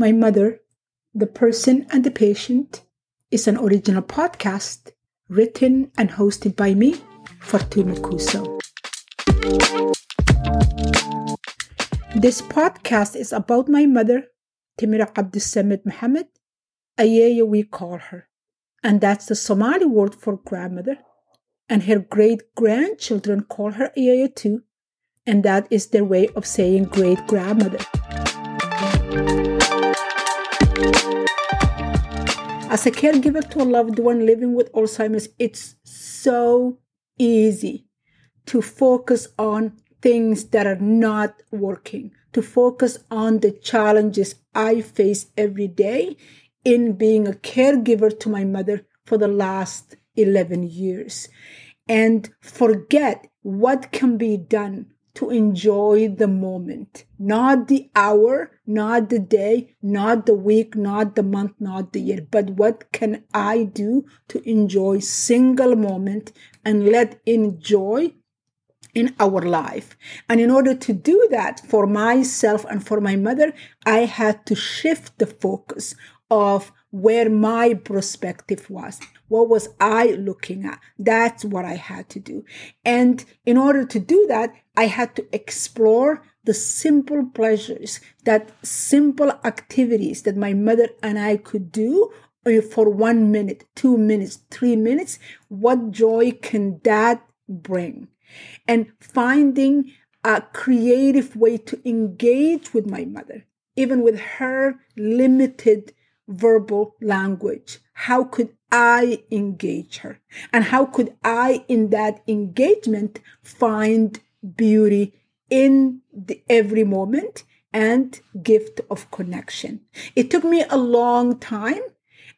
My Mother, The Person and the Patient is an original podcast written and hosted by me, Fortuna Kuso. This podcast is about my mother, Timira Abdussamid Muhammad, Ayeeyo we call her, and that's the Somali word for grandmother. And her great grandchildren call her Ayeeyo too, and that is their way of saying great grandmother. As a caregiver to a loved one living with Alzheimer's, it's so easy to focus on things that are not working, to focus on the challenges I face every day in being a caregiver to my mother for the last 11 years. And forget what can be done to enjoy the moment, not the hour, not the day, not the week, not the month, not the year, but what can I do to enjoy single moment and let enjoy in our life. And in order to do that for myself and for my mother, I had to shift the focus of where my perspective was. What was I looking at? That's what I had to do. And in order to do that, I had to explore the simple pleasures, that simple activities that my mother and I could do uh, for one minute, two minutes, three minutes. What joy can that bring? And finding a creative way to engage with my mother, even with her limited verbal language. How could I engage her? And how could I, in that engagement, find beauty in the every moment and gift of connection? It took me a long time,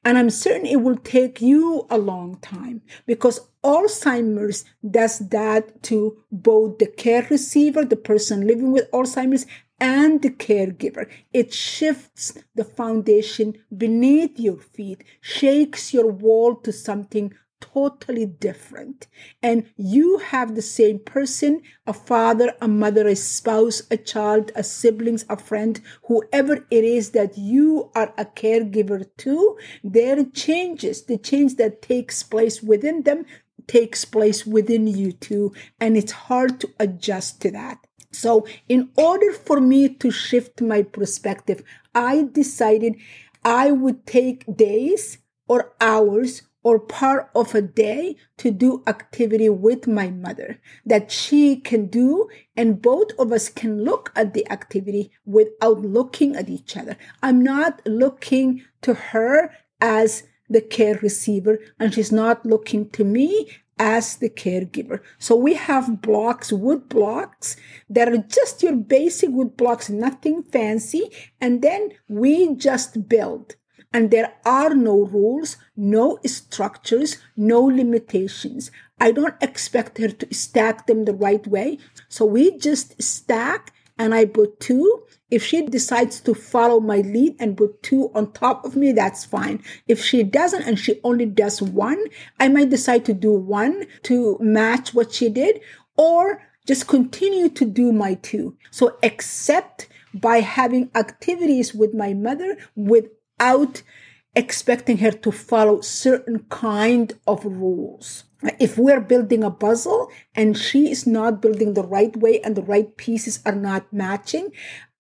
and I'm certain it will take you a long time because Alzheimer's does that to both the care receiver, the person living with Alzheimer's, and the caregiver. It shifts the foundation beneath your feet, shakes your wall to something totally different. And you have the same person a father, a mother, a spouse, a child, a siblings, a friend, whoever it is that you are a caregiver to, their changes, the change that takes place within them takes place within you too. And it's hard to adjust to that. So, in order for me to shift my perspective, I decided I would take days or hours or part of a day to do activity with my mother that she can do and both of us can look at the activity without looking at each other. I'm not looking to her as the care receiver and she's not looking to me as the caregiver. So we have blocks, wood blocks that are just your basic wood blocks, nothing fancy. And then we just build. And there are no rules, no structures, no limitations. I don't expect her to stack them the right way. So we just stack and I put two if she decides to follow my lead and put two on top of me, that's fine. If she doesn't and she only does one, I might decide to do one to match what she did or just continue to do my two. So accept by having activities with my mother without expecting her to follow certain kind of rules. If we're building a puzzle and she is not building the right way and the right pieces are not matching,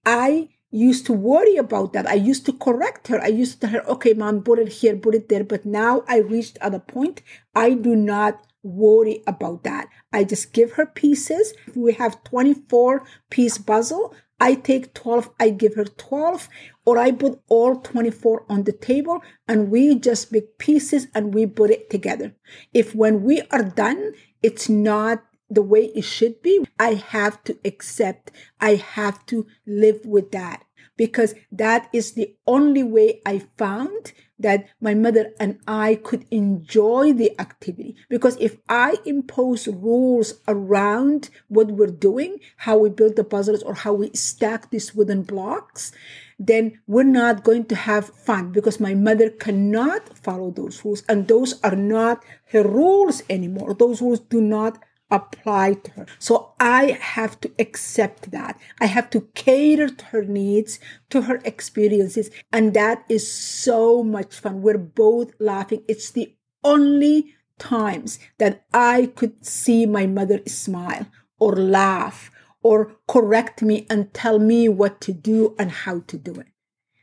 I used to worry about that. I used to correct her. I used to tell her, okay, mom, put it here, put it there. But now I reached at a point I do not worry about that. I just give her pieces. We have 24 piece puzzle, I take 12, I give her 12, or I put all 24 on the table and we just make pieces and we put it together. If when we are done, it's not the way it should be, I have to accept, I have to live with that because that is the only way I found that my mother and I could enjoy the activity. Because if I impose rules around what we're doing, how we build the puzzles or how we stack these wooden blocks, then we're not going to have fun because my mother cannot follow those rules. And those are not her rules anymore. Those rules do not apply to her. So I have to accept that. I have to cater to her needs, to her experiences. And that is so much fun. We're both laughing. It's the only times that I could see my mother smile or laugh or correct me and tell me what to do and how to do it.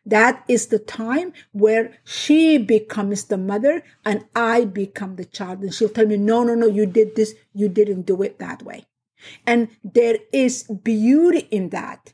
That is the time where she becomes the mother and I become the child. And she'll tell me, no, no, no, you did this. You didn't do it that way. And there is beauty in that.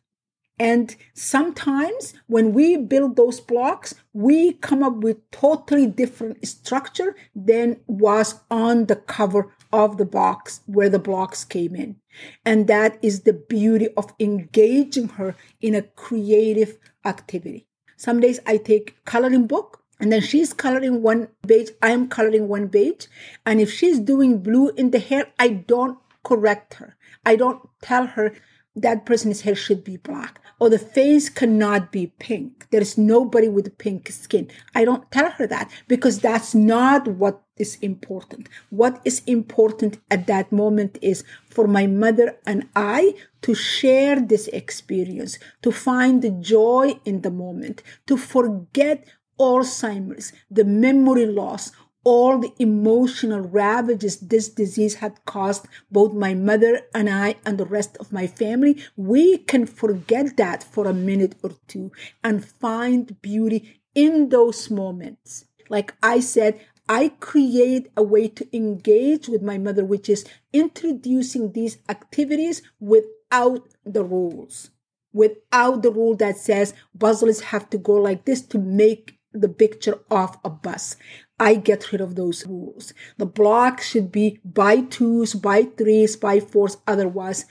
And sometimes when we build those blocks, we come up with totally different structure than was on the cover of the box where the blocks came in. And that is the beauty of engaging her in a creative activity. Some days I take coloring book and then she's coloring one page, I'm coloring one page. And if she's doing blue in the hair, I don't correct her. I don't tell her that person's hair should be black or the face cannot be pink. There is nobody with pink skin. I don't tell her that because that's not what is important. What is important at that moment is for my mother and I to share this experience, to find the joy in the moment, to forget Alzheimer's, the memory loss, all the emotional ravages this disease had caused both my mother and I and the rest of my family, we can forget that for a minute or two and find beauty in those moments. Like I said, I create a way to engage with my mother, which is introducing these activities without the rules, without the rule that says puzzles have to go like this to make the picture of a bus. I get rid of those rules. The block should be by twos, by threes, by fours. Otherwise,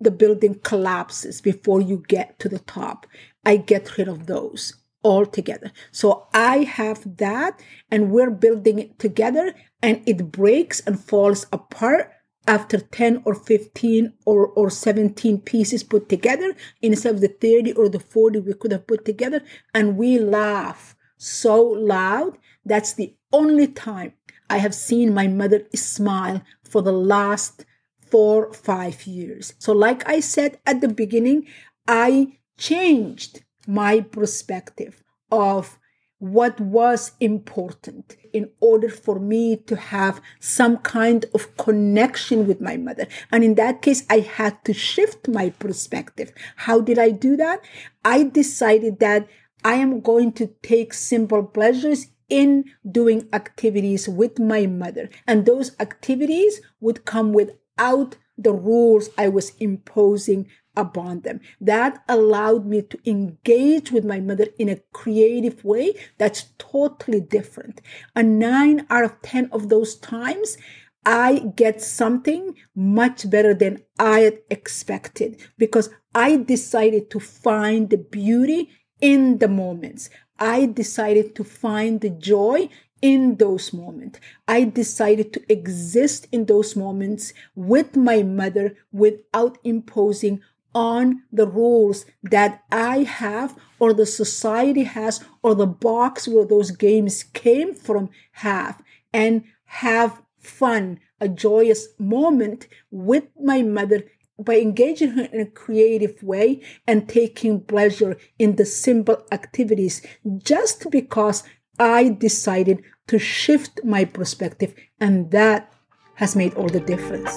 the building collapses before you get to the top. I get rid of those altogether. So I have that and we're building it together and it breaks and falls apart after 10 or 15 or, or 17 pieces put together instead of the 30 or the 40 we could have put together and we laugh so loud that's the only time I have seen my mother smile for the last four, five years. So, like I said at the beginning, I changed my perspective of what was important in order for me to have some kind of connection with my mother. And in that case, I had to shift my perspective. How did I do that? I decided that I am going to take simple pleasures in doing activities with my mother. And those activities would come without the rules I was imposing upon them. That allowed me to engage with my mother in a creative way that's totally different. And nine out of 10 of those times, I get something much better than I had expected because I decided to find the beauty in the moments. I decided to find the joy in those moments. I decided to exist in those moments with my mother without imposing on the rules that I have or the society has or the box where those games came from have and have fun, a joyous moment with my mother by engaging her in a creative way and taking pleasure in the simple activities just because I decided to shift my perspective and that has made all the difference.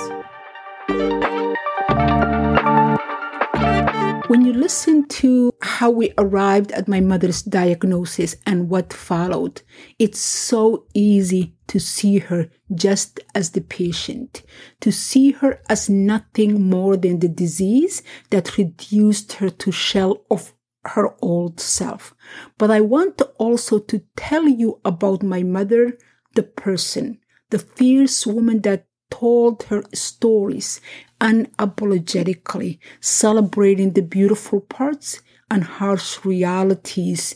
When you listen to how we arrived at my mother's diagnosis and what followed, it's so easy to see her just as the patient, to see her as nothing more than the disease that reduced her to shell of her old self. But I want also to tell you about my mother, the person, the fierce woman that told her stories unapologetically, celebrating the beautiful parts and harsh realities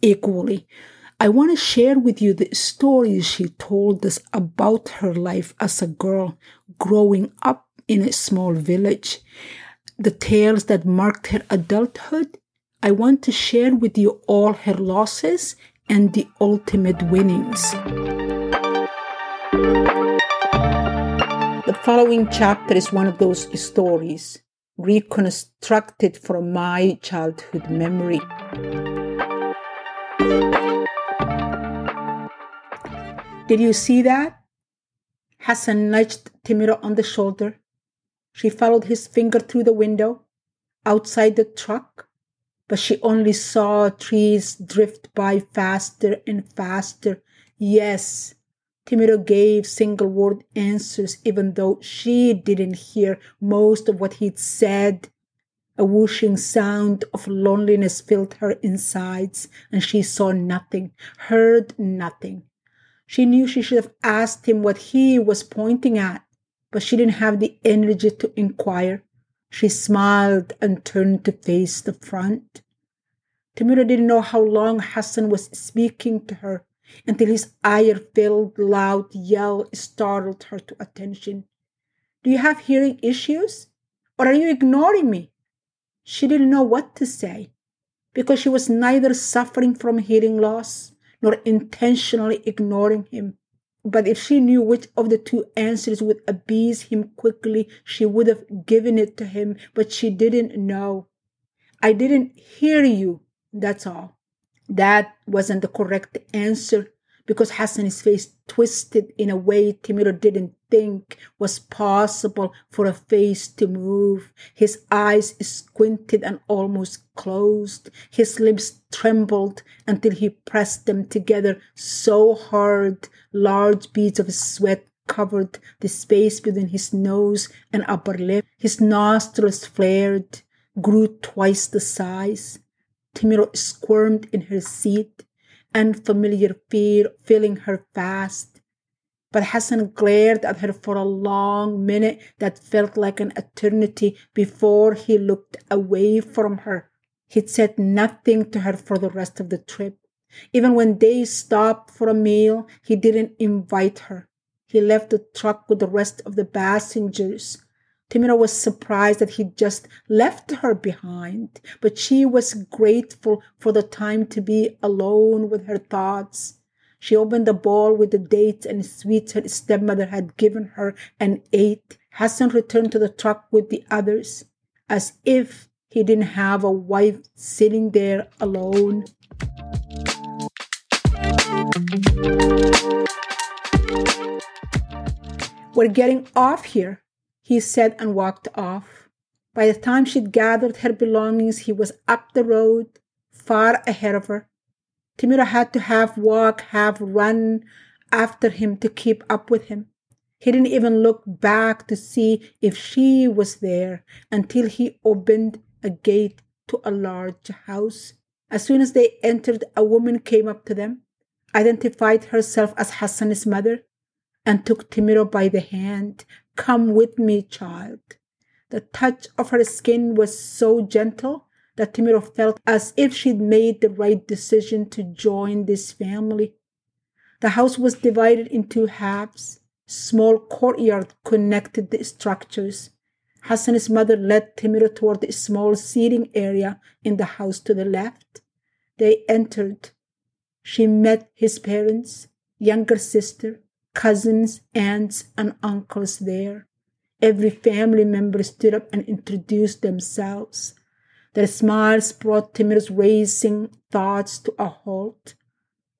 equally. I want to share with you the stories she told us about her life as a girl growing up in a small village, the tales that marked her adulthood. I want to share with you all her losses and the ultimate winnings following chapter is one of those stories reconstructed from my childhood memory. Did you see that? Hassan nudged Timira on the shoulder. She followed his finger through the window outside the truck, but she only saw trees drift by faster and faster. Yes, Timiro gave single word answers, even though she didn't hear most of what he'd said. A whooshing sound of loneliness filled her insides, and she saw nothing, heard nothing. She knew she should have asked him what he was pointing at, but she didn't have the energy to inquire. She smiled and turned to face the front. Timira didn't know how long Hassan was speaking to her until his ire filled loud yell startled her to attention. Do you have hearing issues? Or are you ignoring me? She didn't know what to say because she was neither suffering from hearing loss nor intentionally ignoring him. But if she knew which of the two answers would appease him quickly, she would have given it to him, but she didn't know. I didn't hear you, that's all. That wasn't the correct answer because Hassan's face twisted in a way Timiro didn't think was possible for a face to move. His eyes squinted and almost closed. His lips trembled until he pressed them together so hard large beads of sweat covered the space between his nose and upper lip. His nostrils flared, grew twice the size. Timiro squirmed in her seat, unfamiliar fear filling her fast. But Hassan glared at her for a long minute that felt like an eternity before he looked away from her. He'd said nothing to her for the rest of the trip. Even when they stopped for a meal, he didn't invite her. He left the truck with the rest of the passengers. Timira was surprised that he just left her behind, but she was grateful for the time to be alone with her thoughts. She opened the bowl with the dates and sweets her stepmother had given her and ate. Hassan returned to the truck with the others, as if he didn't have a wife sitting there alone. We're getting off here, he said and walked off. By the time she'd gathered her belongings, he was up the road, far ahead of her. Timira had to half walk, half run after him to keep up with him. He didn't even look back to see if she was there until he opened a gate to a large house. As soon as they entered, a woman came up to them, identified herself as Hassan's mother, and took Timiro by the hand, Come with me, child. The touch of her skin was so gentle that Timiro felt as if she'd made the right decision to join this family. The house was divided into halves. Small courtyard connected the structures. Hassan's mother led Timiro toward the small seating area in the house to the left. They entered. She met his parents, younger sister, cousins, aunts, and uncles there. Every family member stood up and introduced themselves. Their smiles brought Timiro's racing thoughts to a halt.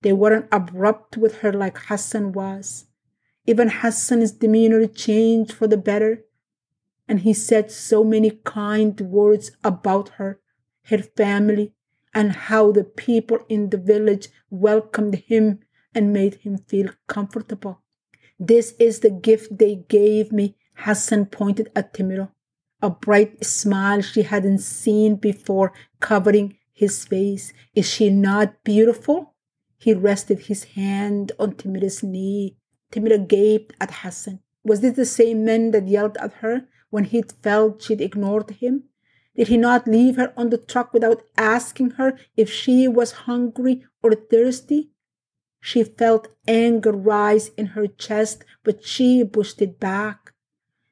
They weren't abrupt with her like Hassan was. Even Hassan's demeanor changed for the better, and he said so many kind words about her, her family, and how the people in the village welcomed him and made him feel comfortable. This is the gift they gave me, Hassan pointed at Timiro. A bright smile she hadn't seen before covering his face. Is she not beautiful? He rested his hand on Timiro's knee. Timiro gaped at Hassan. Was this the same man that yelled at her when he'd felt she'd ignored him? Did he not leave her on the truck without asking her if she was hungry or thirsty? She felt anger rise in her chest, but she pushed it back.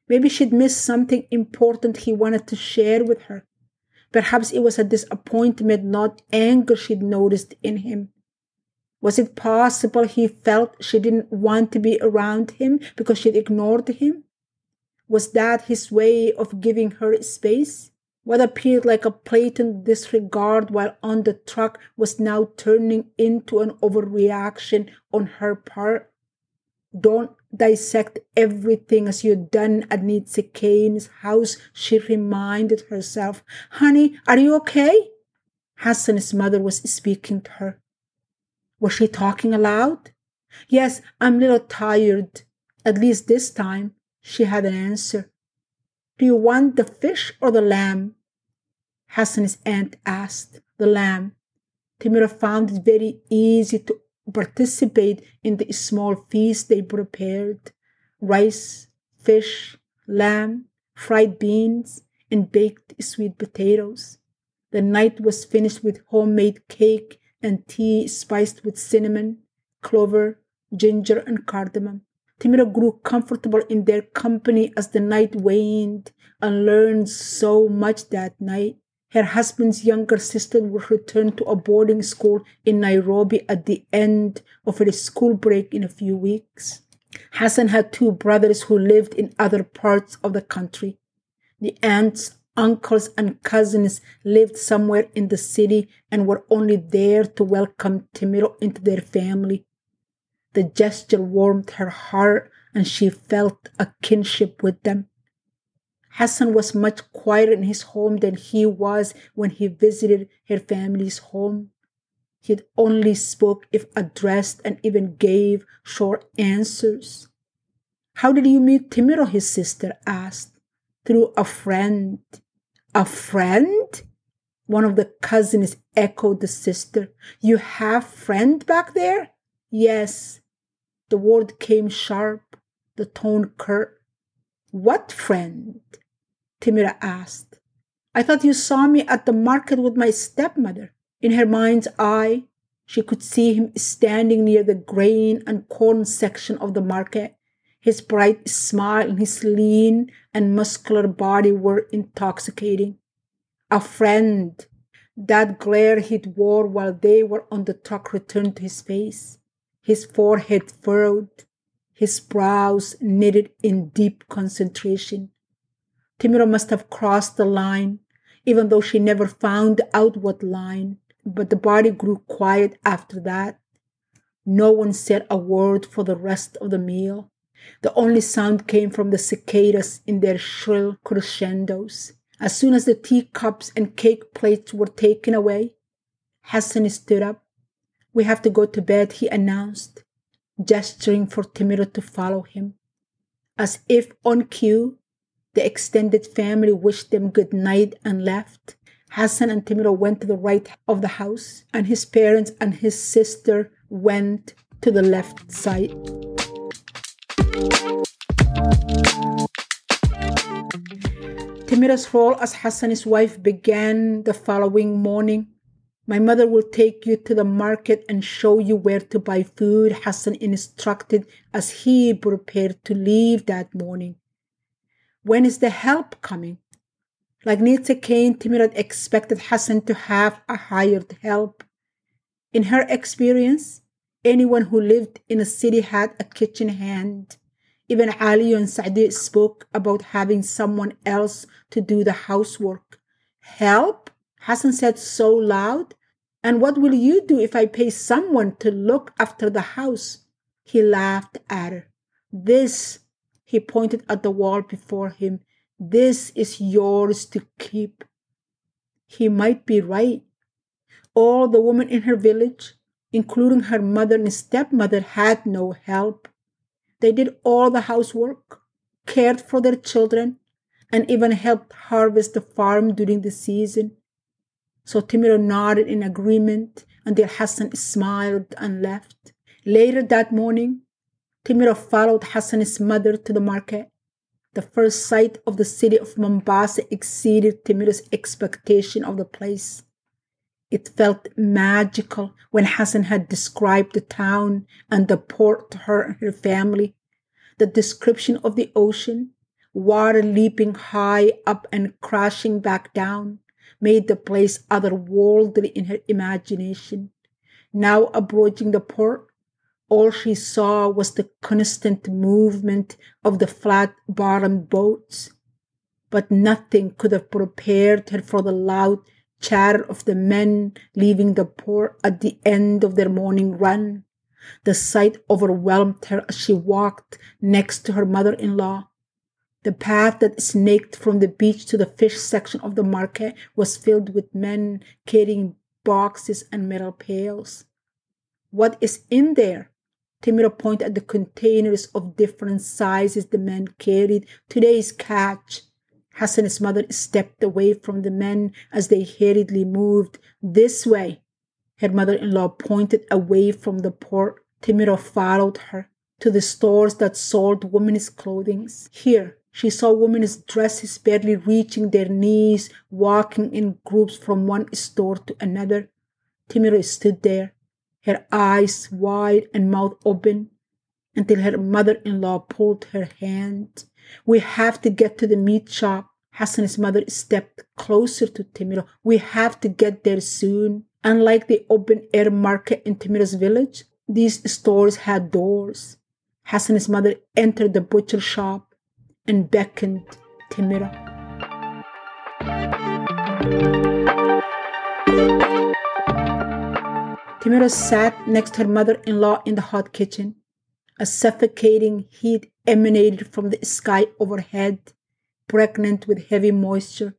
Maybe she'd missed something important he wanted to share with her. Perhaps it was a disappointment, not anger, she'd noticed in him. Was it possible he felt she didn't want to be around him because she'd ignored him? Was that his way of giving her space? What appeared like a blatant disregard while on the truck was now turning into an overreaction on her part. Don't dissect everything as you'd done at Nitze Kane's house, she reminded herself. Honey, are you okay? Hassan's mother was speaking to her. Was she talking aloud? Yes, I'm a little tired. At least this time, she had an answer. Do you want the fish or the lamb? Hassan's aunt asked. The lamb. Timira found it very easy to participate in the small feast they prepared rice, fish, lamb, fried beans, and baked sweet potatoes. The night was finished with homemade cake and tea spiced with cinnamon, clover, ginger, and cardamom. Timira grew comfortable in their company as the night waned and learned so much that night. Her husband's younger sister would return to a boarding school in Nairobi at the end of her school break in a few weeks. Hassan had two brothers who lived in other parts of the country. The aunts, uncles, and cousins lived somewhere in the city and were only there to welcome Timiro into their family. The gesture warmed her heart and she felt a kinship with them. Hassan was much quieter in his home than he was when he visited her family's home. He only spoke if addressed and even gave short answers. How did you meet Timiro? his sister asked. Through a friend. A friend? One of the cousins echoed the sister. You have friend back there? Yes. The word came sharp, the tone curt. What friend? Timira asked. I thought you saw me at the market with my stepmother. In her mind's eye, she could see him standing near the grain and corn section of the market. His bright smile and his lean and muscular body were intoxicating. A friend. That glare he'd wore while they were on the truck returned to his face, his forehead furrowed, his brows knitted in deep concentration. Timiro must have crossed the line, even though she never found out what line. But the body grew quiet after that. No one said a word for the rest of the meal. The only sound came from the cicadas in their shrill crescendos. As soon as the teacups and cake plates were taken away, Hassan stood up. We have to go to bed, he announced, gesturing for Timiro to follow him. As if on cue, the extended family wished them good night and left. Hassan and Timiro went to the right of the house, and his parents and his sister went to the left side. Timiro's role as Hassan's wife began the following morning. My mother will take you to the market and show you where to buy food, Hassan instructed as he prepared to leave that morning. When is the help coming? Like Nitze Kane, Timirat expected Hassan to have a hired help. In her experience, anyone who lived in a city had a kitchen hand. Even Ali and Saadi spoke about having someone else to do the housework. Help? Hassan said so loud. And what will you do if I pay someone to look after the house? He laughed at her. This he pointed at the wall before him. This is yours to keep. He might be right. All the women in her village, including her mother and stepmother, had no help. They did all the housework, cared for their children, and even helped harvest the farm during the season. So Timiro nodded in agreement until Hassan smiled and left. Later that morning, Timiro followed Hassan's mother to the market. The first sight of the city of Mombasa exceeded Timiro's expectation of the place. It felt magical when Hassan had described the town and the port to her and her family. The description of the ocean, water leaping high up and crashing back down, made the place otherworldly in her imagination. Now approaching the port, All she saw was the constant movement of the flat bottomed boats. But nothing could have prepared her for the loud chatter of the men leaving the port at the end of their morning run. The sight overwhelmed her as she walked next to her mother in law. The path that snaked from the beach to the fish section of the market was filled with men carrying boxes and metal pails. What is in there? Timiro pointed at the containers of different sizes the men carried. Today's catch. Hassan's mother stepped away from the men as they hurriedly moved this way. Her mother in law pointed away from the port. Timiro followed her to the stores that sold women's clothing. Here, she saw women's dresses barely reaching their knees, walking in groups from one store to another. Timiro stood there, her eyes wide and mouth open, until her mother in law pulled her hand. We have to get to the meat shop. Hassan's mother stepped closer to Timiro. We have to get there soon. Unlike the open air market in Timiro's village, these stores had doors. Hassan's mother entered the butcher shop and beckoned Timiro. Timiro sat next to her mother in law in the hot kitchen. A suffocating heat emanated from the sky overhead, pregnant with heavy moisture.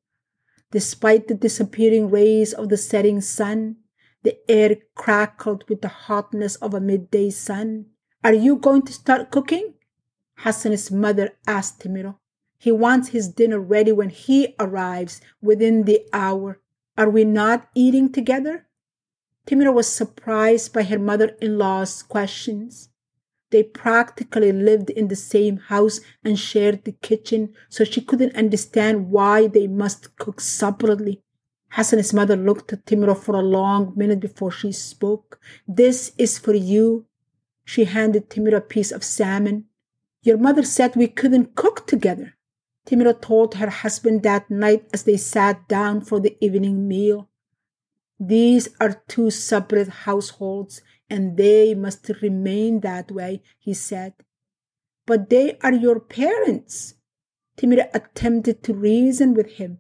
Despite the disappearing rays of the setting sun, the air crackled with the hotness of a midday sun. Are you going to start cooking? Hassan's mother asked Timiro. He wants his dinner ready when he arrives within the hour. Are we not eating together? Timiro was surprised by her mother in law's questions. They practically lived in the same house and shared the kitchen, so she couldn't understand why they must cook separately. Hassan's mother looked at Timiro for a long minute before she spoke. This is for you. She handed Timiro a piece of salmon. Your mother said we couldn't cook together. Timiro told her husband that night as they sat down for the evening meal. These are two separate households, and they must remain that way, he said. But they are your parents. Timiro attempted to reason with him,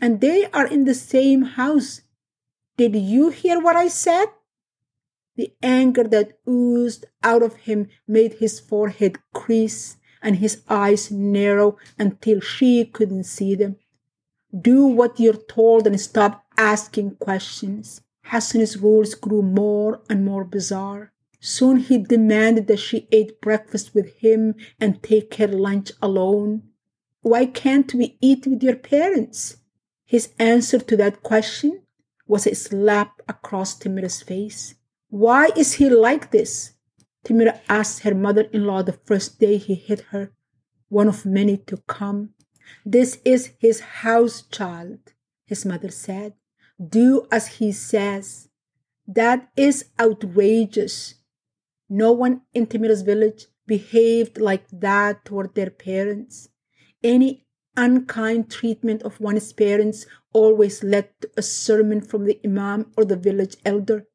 and they are in the same house. Did you hear what I said? The anger that oozed out of him made his forehead crease and his eyes narrow until she couldn't see them. Do what you're told and stop asking questions. Hassan's rules grew more and more bizarre. Soon he demanded that she eat breakfast with him and take her lunch alone. Why can't we eat with your parents? His answer to that question was a slap across Timiro's face. Why is he like this? Timiro asked her mother in law the first day he hit her, one of many to come. This is his house child, his mother said. Do as he says. That is outrageous. No one in Timiro's village behaved like that toward their parents. Any unkind treatment of one's parents always led to a sermon from the imam or the village elder.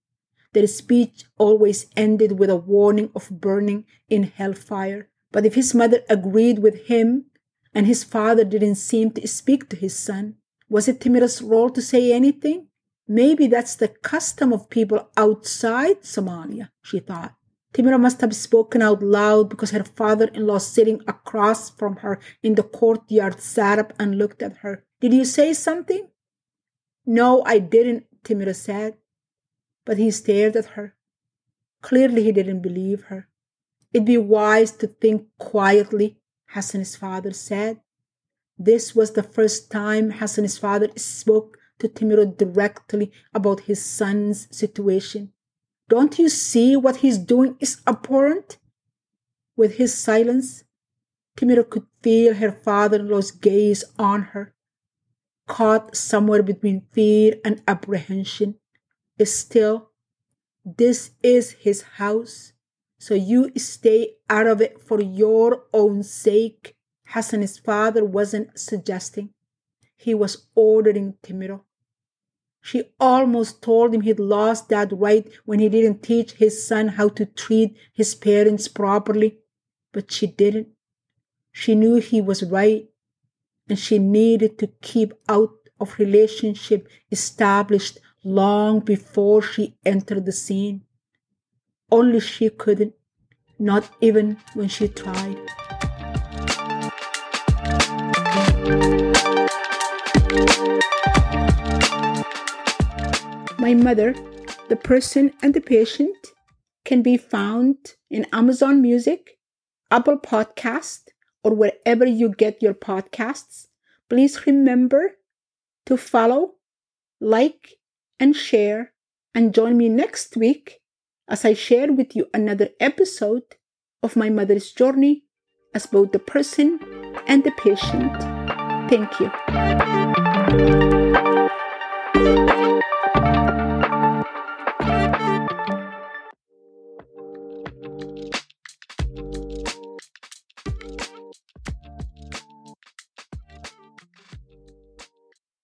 Their speech always ended with a warning of burning in hellfire. But if his mother agreed with him and his father didn't seem to speak to his son, was it Timiro's role to say anything? Maybe that's the custom of people outside Somalia, she thought. Timiro must have spoken out loud because her father in law, sitting across from her in the courtyard, sat up and looked at her. Did you say something? No, I didn't, Timiro said. But he stared at her. Clearly, he didn't believe her. It'd be wise to think quietly, Hassan's father said. This was the first time Hassan's father spoke to Timiro directly about his son's situation. Don't you see what he's doing is abhorrent? With his silence, Timiro could feel her father in law's gaze on her, caught somewhere between fear and apprehension. Still, this is his house, so you stay out of it for your own sake. Hassan's father wasn't suggesting, he was ordering Timiro. She almost told him he'd lost that right when he didn't teach his son how to treat his parents properly. But she didn't. She knew he was right, and she needed to keep out of relationship established long before she entered the scene. Only she couldn't, not even when she tried. My Mother, The Person and the Patient can be found in Amazon Music, Apple Podcast, or wherever you get your podcasts. Please remember to follow, like, and share, and join me next week as I share with you another episode of my mother's journey as both the person and the patient. Thank you.